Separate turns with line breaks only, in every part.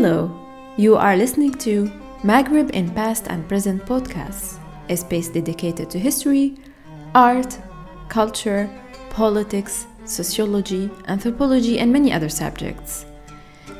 Hello, you are listening to Maghreb in Past and Present podcasts, a space dedicated to history, art, culture, politics, sociology, anthropology, and many other subjects.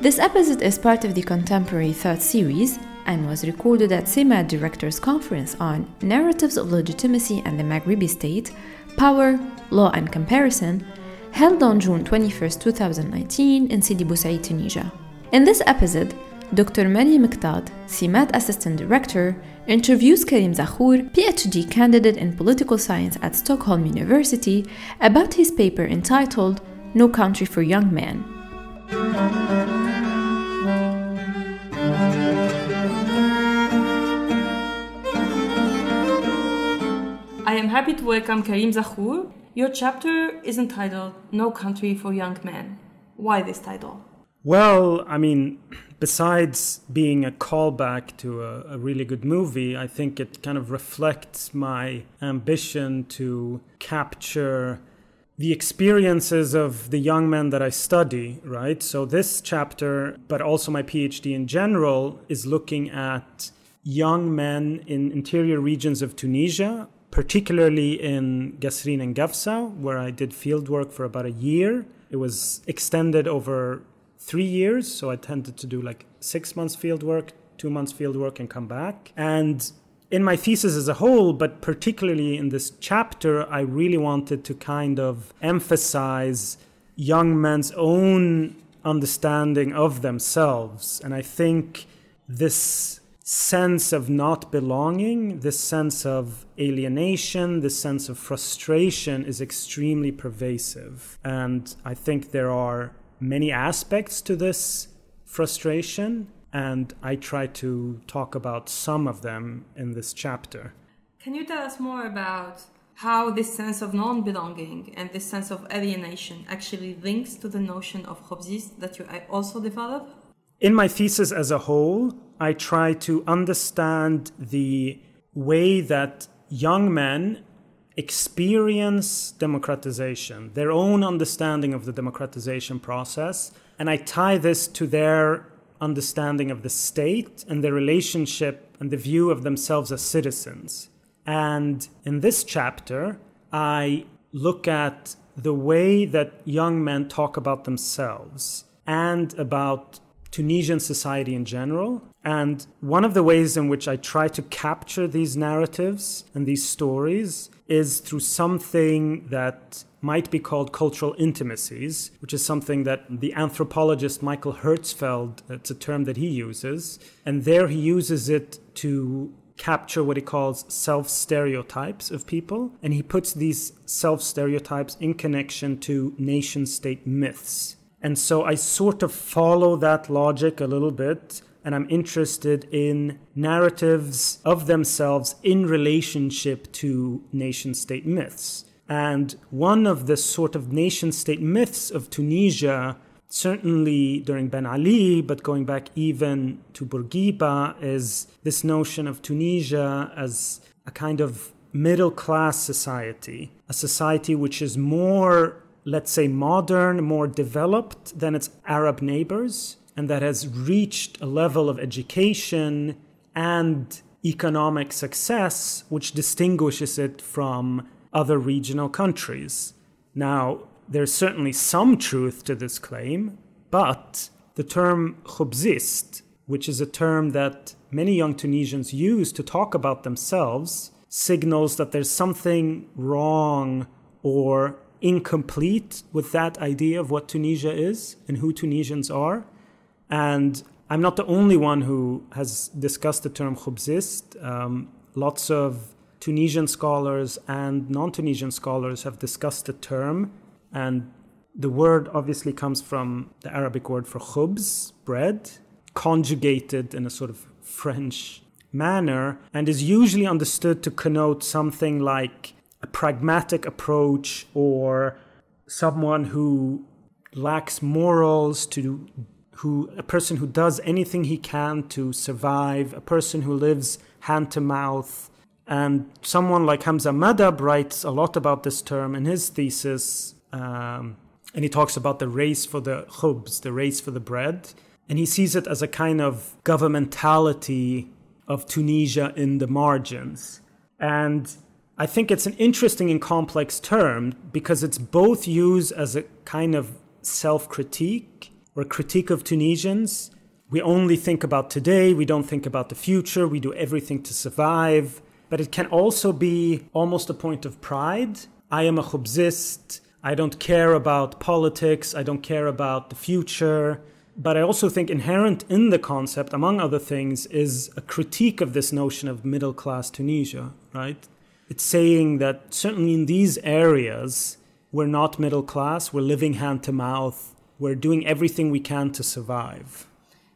This episode is part of the Contemporary Thought series and was recorded at CEMAT Directors Conference on Narratives of Legitimacy and the Maghrebi State, Power, Law and Comparison, held on June 21, 2019 in Sidi Bouzid, Tunisia. In this episode, Dr. Mariam Qtad, CEMAT Assistant Director, interviews Karim Zakhour, PhD candidate in political science at Stockholm University, about his paper entitled No Country for Young Men.
I am happy to welcome Karim Zakhour. Your chapter is entitled No Country for Young Men. Why this title?
Well, I mean, besides being a callback to a, a, really good movie, I think it kind of reflects my ambition to capture the experiences of the young men that I study, right? So, this chapter, but also my PhD in general, is looking at young men in interior regions of Tunisia, particularly in Gasrin and Gafsa, where I did field work for about a year. It was extended over three years. So I tended to do like six months field work, two months field work, and come back. And in my thesis as a whole, but particularly in this chapter, I really wanted to kind of emphasize young men's own understanding of themselves. And I think this sense of not belonging, this sense of alienation, this sense of frustration is extremely pervasive. And I think there are many aspects to this frustration, and I try to talk about some of them in this chapter.
Can you tell us more about how this sense of non belonging and this sense of alienation actually links to the notion of khubzist that you also develop?
In my thesis as a whole, I try to understand the way that young men experience democratization, their own understanding of the democratization process, and I tie this to their understanding of the state and their relationship and the view of themselves as citizens. And in this chapter, I look at the way that young men talk about themselves and about Tunisian society in general. And one of the ways in which I try to capture these narratives and these stories is through something that might be called cultural intimacies, which is something that the anthropologist Michael Herzfeld, it's a term that he uses, and there he uses it to capture what he calls self stereotypes of people, and he puts these self stereotypes in connection to nation state myths. And so I sort of follow that logic a little bit and I'm interested in narratives of themselves in relationship to nation state myths. And one of the sort of nation state myths of Tunisia, certainly during Ben Ali, but going back even to Bourguiba, is this notion of Tunisia as a kind of middle class society, a society which is more, let's say, modern, more developed than its Arab neighbors, and that has reached a level of education and economic success which distinguishes it from other regional countries. Now, there's certainly some truth to this claim, but the term khubzist, which is a term that many young Tunisians use to talk about themselves, signals that there's something wrong or incomplete with that idea of what Tunisia is and who Tunisians are. And I'm not the only one who has discussed the term khubzist. Um, lots of Tunisian scholars and non Tunisian scholars have discussed the term. And the word obviously comes from the Arabic word for khubz, bread, conjugated in a sort of French manner, and is usually understood to connote something like a pragmatic approach or someone who lacks morals to who a person who does anything he can to survive, a person who lives hand to mouth. And someone like Hamza Meddeb writes a lot about this term in his thesis, um, and he talks about the race for the khubz, the race for the bread. and he sees it as a kind of governmentality of Tunisia in the margins. And I think it's an interesting and complex term because it's both used as a kind of self critique or critique of Tunisians. We only think about today, we don't think about the future, we do everything to survive. But it can also be almost a point of pride. I am a khubzist. I don't care about politics. I don't care about the future. But I also think inherent in the concept, among other things, is a critique of this notion of middle class Tunisia, right? It's saying that certainly in these areas, we're not middle class, we're living hand to mouth, we're doing everything we can to survive.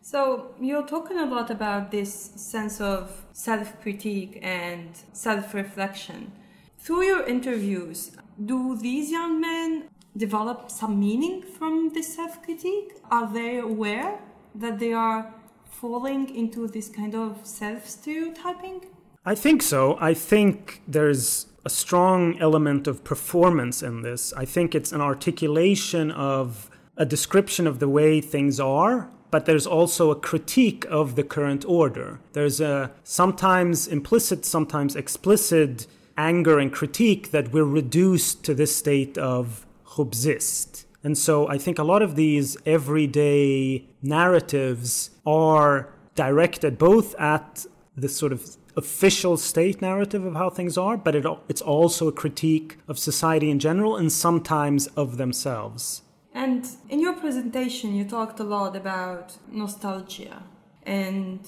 So, you're talking a lot about this sense of self critique and self reflection. Through your interviews, do these young men develop some meaning from this self critique? Are they aware that they are falling into this kind of self stereotyping?
I think so. I think there's a strong element of performance in this. I think it's an articulation of a description of the way things are, but there's also a critique of the current order. There's a sometimes implicit, sometimes explicit anger and critique that we're reduced to this state of khubzist. And so I think a lot of these everyday narratives are directed both at the sort of official state narrative of how things are, but it, it's also a critique of society in general and sometimes of themselves.
And in your presentation, you talked a lot about nostalgia and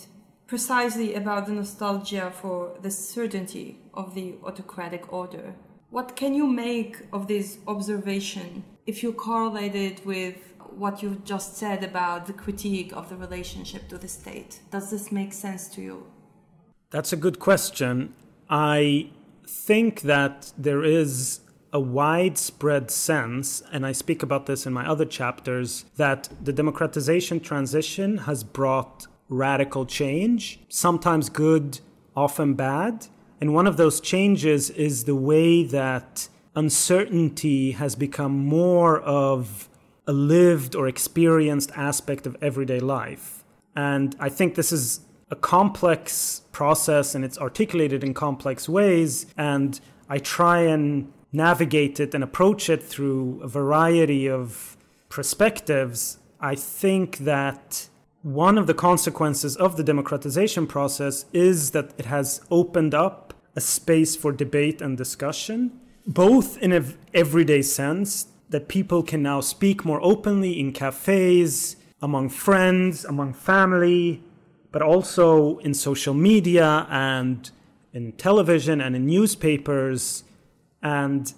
precisely about the nostalgia for the certainty of the autocratic order. What can you make of this observation if you correlate it with what you've just said about the critique of the relationship to the state? Does this make sense to you?
That's a good question. I think that there is a widespread sense, and I speak about this in my other chapters, that the democratization transition has brought radical change, sometimes good, often bad. And one of those changes is the way that uncertainty has become more of a lived or experienced aspect of everyday life. And I think this is a complex process and it's articulated in complex ways. And I try and navigate it and approach it through a variety of perspectives. I think that one of the consequences of the democratization process is that it has opened up a space for debate and discussion, both in an everyday sense that people can now speak more openly in cafes, among friends, among family, but also in social media and in television and in newspapers. And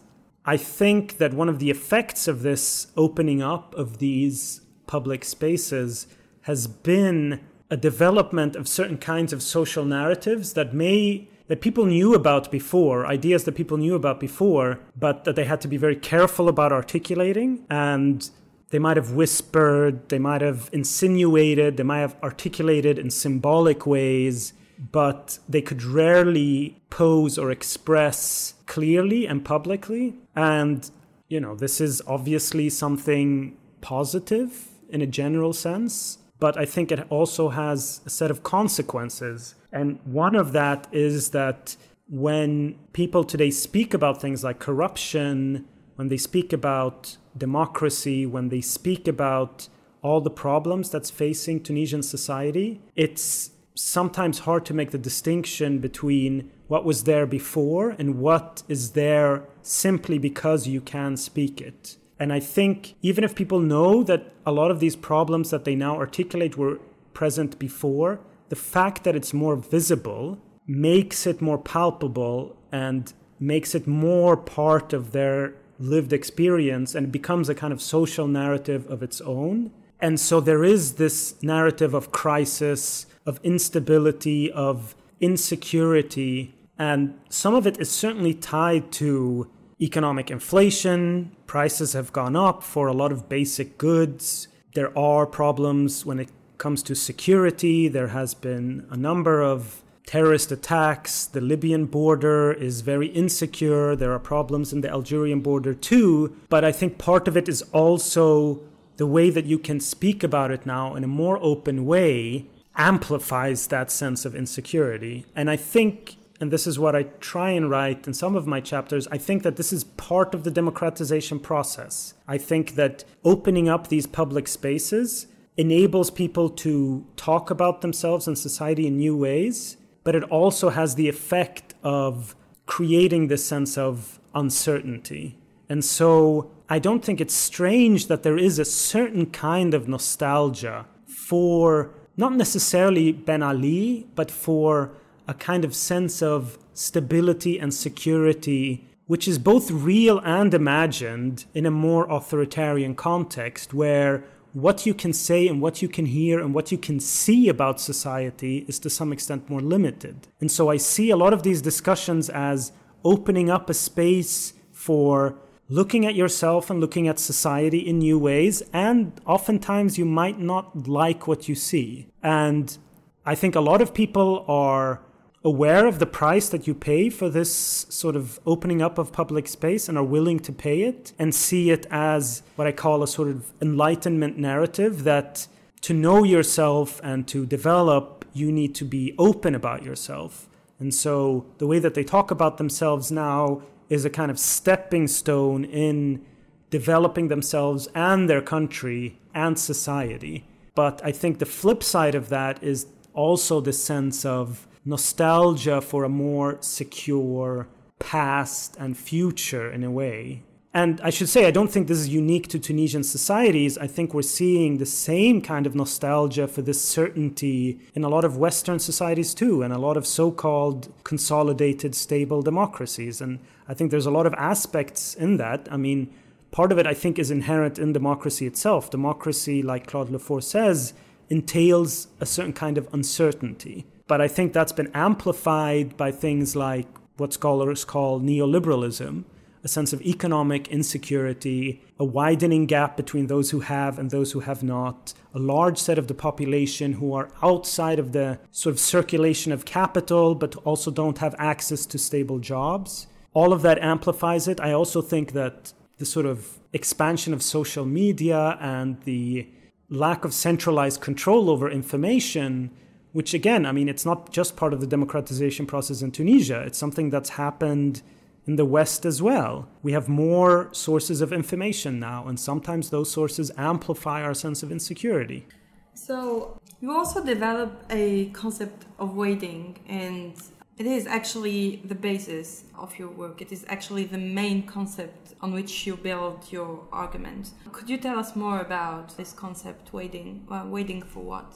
I think that one of the effects of this opening up of these public spaces has been a development of certain kinds of social narratives that may that people knew about before, ideas that people knew about before, but that they had to be very careful about articulating. And they might have whispered, they might have insinuated, they might have articulated in symbolic ways, but they could rarely pose or express clearly and publicly. And, you know, this is obviously something positive in a general sense, but I think it also has a set of consequences and one of that is that when people today speak about things like corruption, when they speak about democracy, when they speak about all the problems that's facing Tunisian society, it's sometimes hard to make the distinction between what was there before and what is there simply because you can speak it. And I think even if people know that a lot of these problems that they now articulate were present before, the fact that it's more visible makes it more palpable and makes it more part of their lived experience and becomes a kind of social narrative of its own. And so there is this narrative of crisis, of instability, of insecurity. And some of it is certainly tied to economic inflation. Prices have gone up for a lot of basic goods. There are problems when it comes to security, there has been a number of terrorist attacks. The Libyan border is very insecure. There are problems in the Algerian border too. But I think part of it is also the way that you can speak about it now in a more open way amplifies that sense of insecurity. And I think, and this is what I try and write in some of my chapters, I think that this is part of the democratization process. I think that opening up these public spaces enables people to talk about themselves and society in new ways, but it also has the effect of creating this sense of uncertainty. And so I don't think it's strange that there is a certain kind of nostalgia for not necessarily Ben Ali, but for a kind of sense of stability and security, which is both real and imagined in a more authoritarian context where what you can say and what you can hear and what you can see about society is to some extent more limited. And so I see a lot of these discussions as opening up a space for looking at yourself and looking at society in new ways. And oftentimes you might not like what you see. And I think a lot of people are aware of the price that you pay for this sort of opening up of public space and are willing to pay it and see it as what I call a sort of enlightenment narrative that to know yourself and to develop, you need to be open about yourself. And so the way that they talk about themselves now is a kind of stepping stone in developing themselves and their country and society. But I think the flip side of that is also the sense of nostalgia for a more secure past and future in a way. And I should say, I don't think this is unique to Tunisian societies. I think we're seeing the same kind of nostalgia for this certainty in a lot of Western societies too, and a lot of so called consolidated, stable democracies. And I think there's a lot of aspects in that. I mean, part of it, I think, is inherent in democracy itself. Democracy, like Claude Lefort says, entails a certain kind of uncertainty. But I think that's been amplified by things like what scholars call neoliberalism a sense of economic insecurity, a widening gap between those who have and those who have not, a large set of the population who are outside of the sort of circulation of capital but also don't have access to stable jobs. All of that amplifies it. I also think that the sort of expansion of social media and the lack of centralized control over information which again, I mean, it's not just part of the democratization process in Tunisia. It's something that's happened in the West as well. We have more sources of information now, and sometimes those sources amplify our sense of insecurity.
So, you also develop a concept of waiting, and it is actually the basis of your work. It is actually the main concept on which you build your argument. Could you tell us more about this concept, waiting? Uh, waiting for what?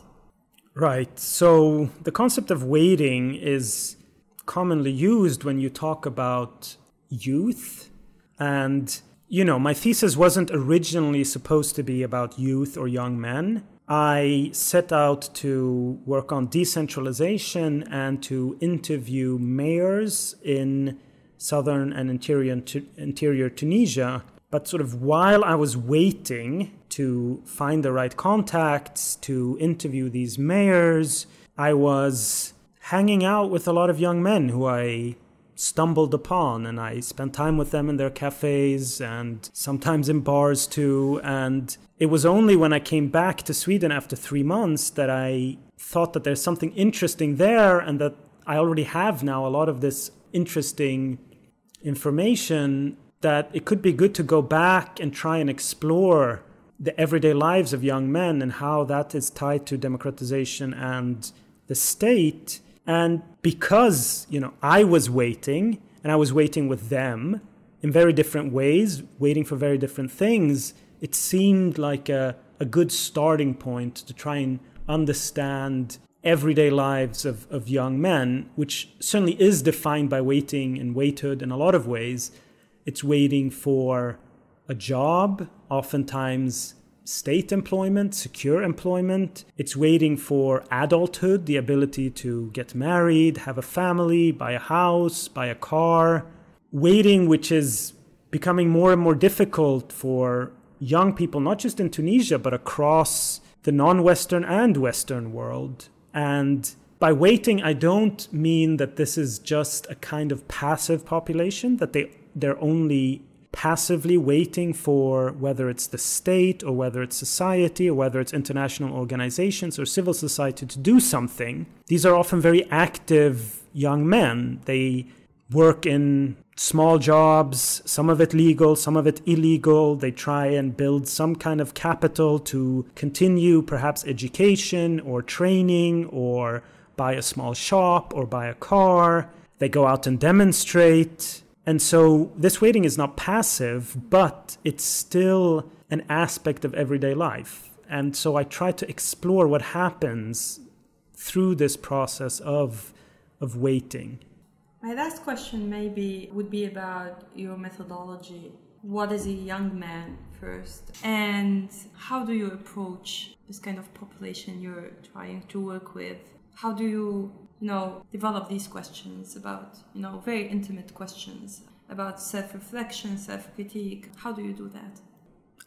Right. So, the concept of waiting is commonly used when you talk about youth. And, you know, my thesis wasn't originally supposed to be about youth or young men. I set out to work on decentralization and to interview mayors in southern and interior, interior Tunisia. But sort of while I was waiting to find the right contacts to interview these mayors, I was hanging out with a lot of young men who I stumbled upon and I spent time with them in their cafes and sometimes in bars too. And it was only when I came back to Sweden after 3 months that I thought that there's something interesting there and that I already have now a lot of this interesting information that it could be good to go back and try and explore the everyday lives of young men and how that is tied to democratization and the state and because, you know, I was waiting and I was waiting with them in very different ways, waiting for very different things, it seemed like a, a good starting point to try and understand everyday lives of, of young men, which certainly is defined by waiting and waithood in a lot of ways. It's waiting for a job, oftentimes state employment, secure employment. It's waiting for adulthood, the ability to get married, have a family, buy a house, buy a car. Waiting, which is becoming more and more difficult for young people, not just in Tunisia, but across the non Western and Western world. And by waiting, I don't mean that this is just a kind of passive population, that they, they're only passively waiting for whether it's the state or whether it's society or whether it's international organizations or civil society to do something. These are often very active young men. They work in small jobs, some of it legal, some of it illegal. They try and build some kind of capital to continue perhaps education or training or buy a small shop or buy a car. They go out and demonstrate. And so this waiting is not passive, but it's still an aspect of everyday life. And so I try to explore what happens through this process of, of waiting.
My last question maybe would be about your methodology. What is a young man first? And how do you approach this kind of population you're trying to work with? How do you, you know, develop these questions about, you know, very intimate questions about self-reflection, self-critique? How do you do that?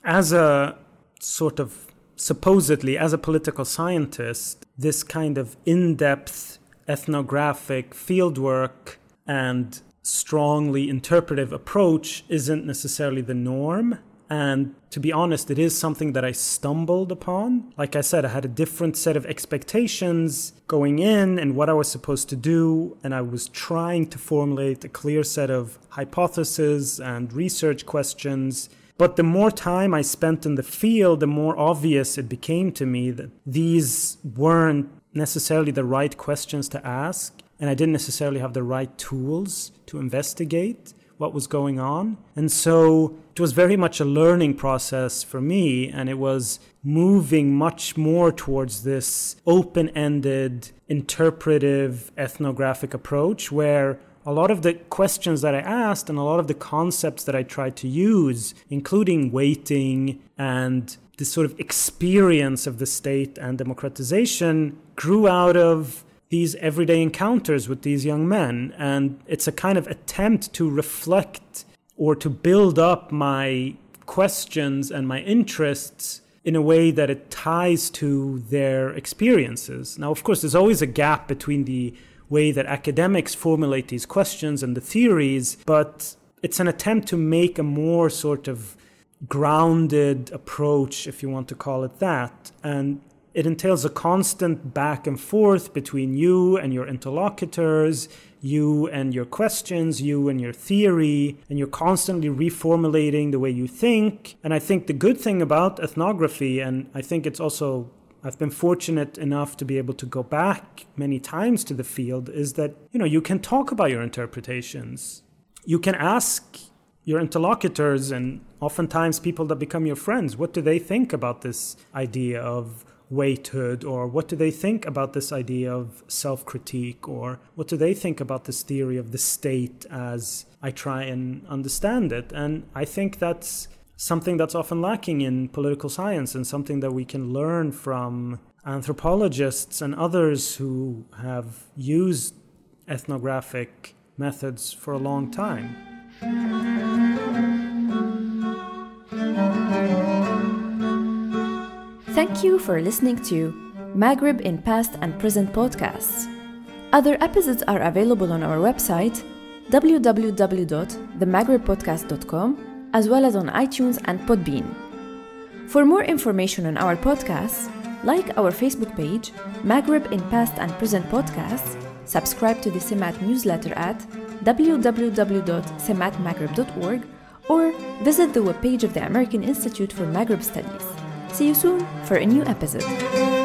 As a sort of supposedly as a political scientist, this kind of in-depth ethnographic fieldwork and strongly interpretive approach isn't necessarily the norm. And to be honest, it is something that I stumbled upon. Like I said, I had a different set of expectations going in and what I was supposed to do. And I was trying to formulate a clear set of hypotheses and research questions. But the more time I spent in the field, the more obvious it became to me that these weren't necessarily the right questions to ask and I didn't necessarily have the right tools to investigate what was going on. And so it was very much a learning process for me, and it was moving much more towards this open ended, interpretive, ethnographic approach where a lot of the questions that I asked and a lot of the concepts that I tried to use, including waiting and this sort of experience of the state and democratization, grew out of these everyday encounters with these young men. And it's a kind of attempt to reflect or to build up my questions and my interests in a way that it ties to their experiences. Now, of course, there's always a gap between the way that academics formulate these questions and the theories, but it's an attempt to make a more sort of grounded approach, if you want to call it that. And it entails a constant back and forth between you and your interlocutors, you and your questions, you and your theory, and you're constantly reformulating the way you think. And I think the good thing about ethnography, and I think it's also I've been fortunate enough to be able to go back many times to the field is that you know you can talk about your interpretations. You can ask your interlocutors and oftentimes people that become your friends what do they think about this idea of waithood or what do they think about this idea of self critique or what do they think about this theory of the state as I try and understand it. And I think that's something that's often lacking in political science and something that we can learn from anthropologists and others who have used ethnographic methods for a long time.
Thank you for listening to Maghreb in Past and Present podcasts. Other episodes are available on our website www.themaghrebpodcast.com as well as on iTunes and Podbean. For more information on our podcasts, like our Facebook page, Maghreb in Past and Present Podcasts, subscribe to the CEMAT newsletter at www.cematmaghreb.org, or visit the webpage of the American Institute for Maghreb Studies. See you soon for a new episode.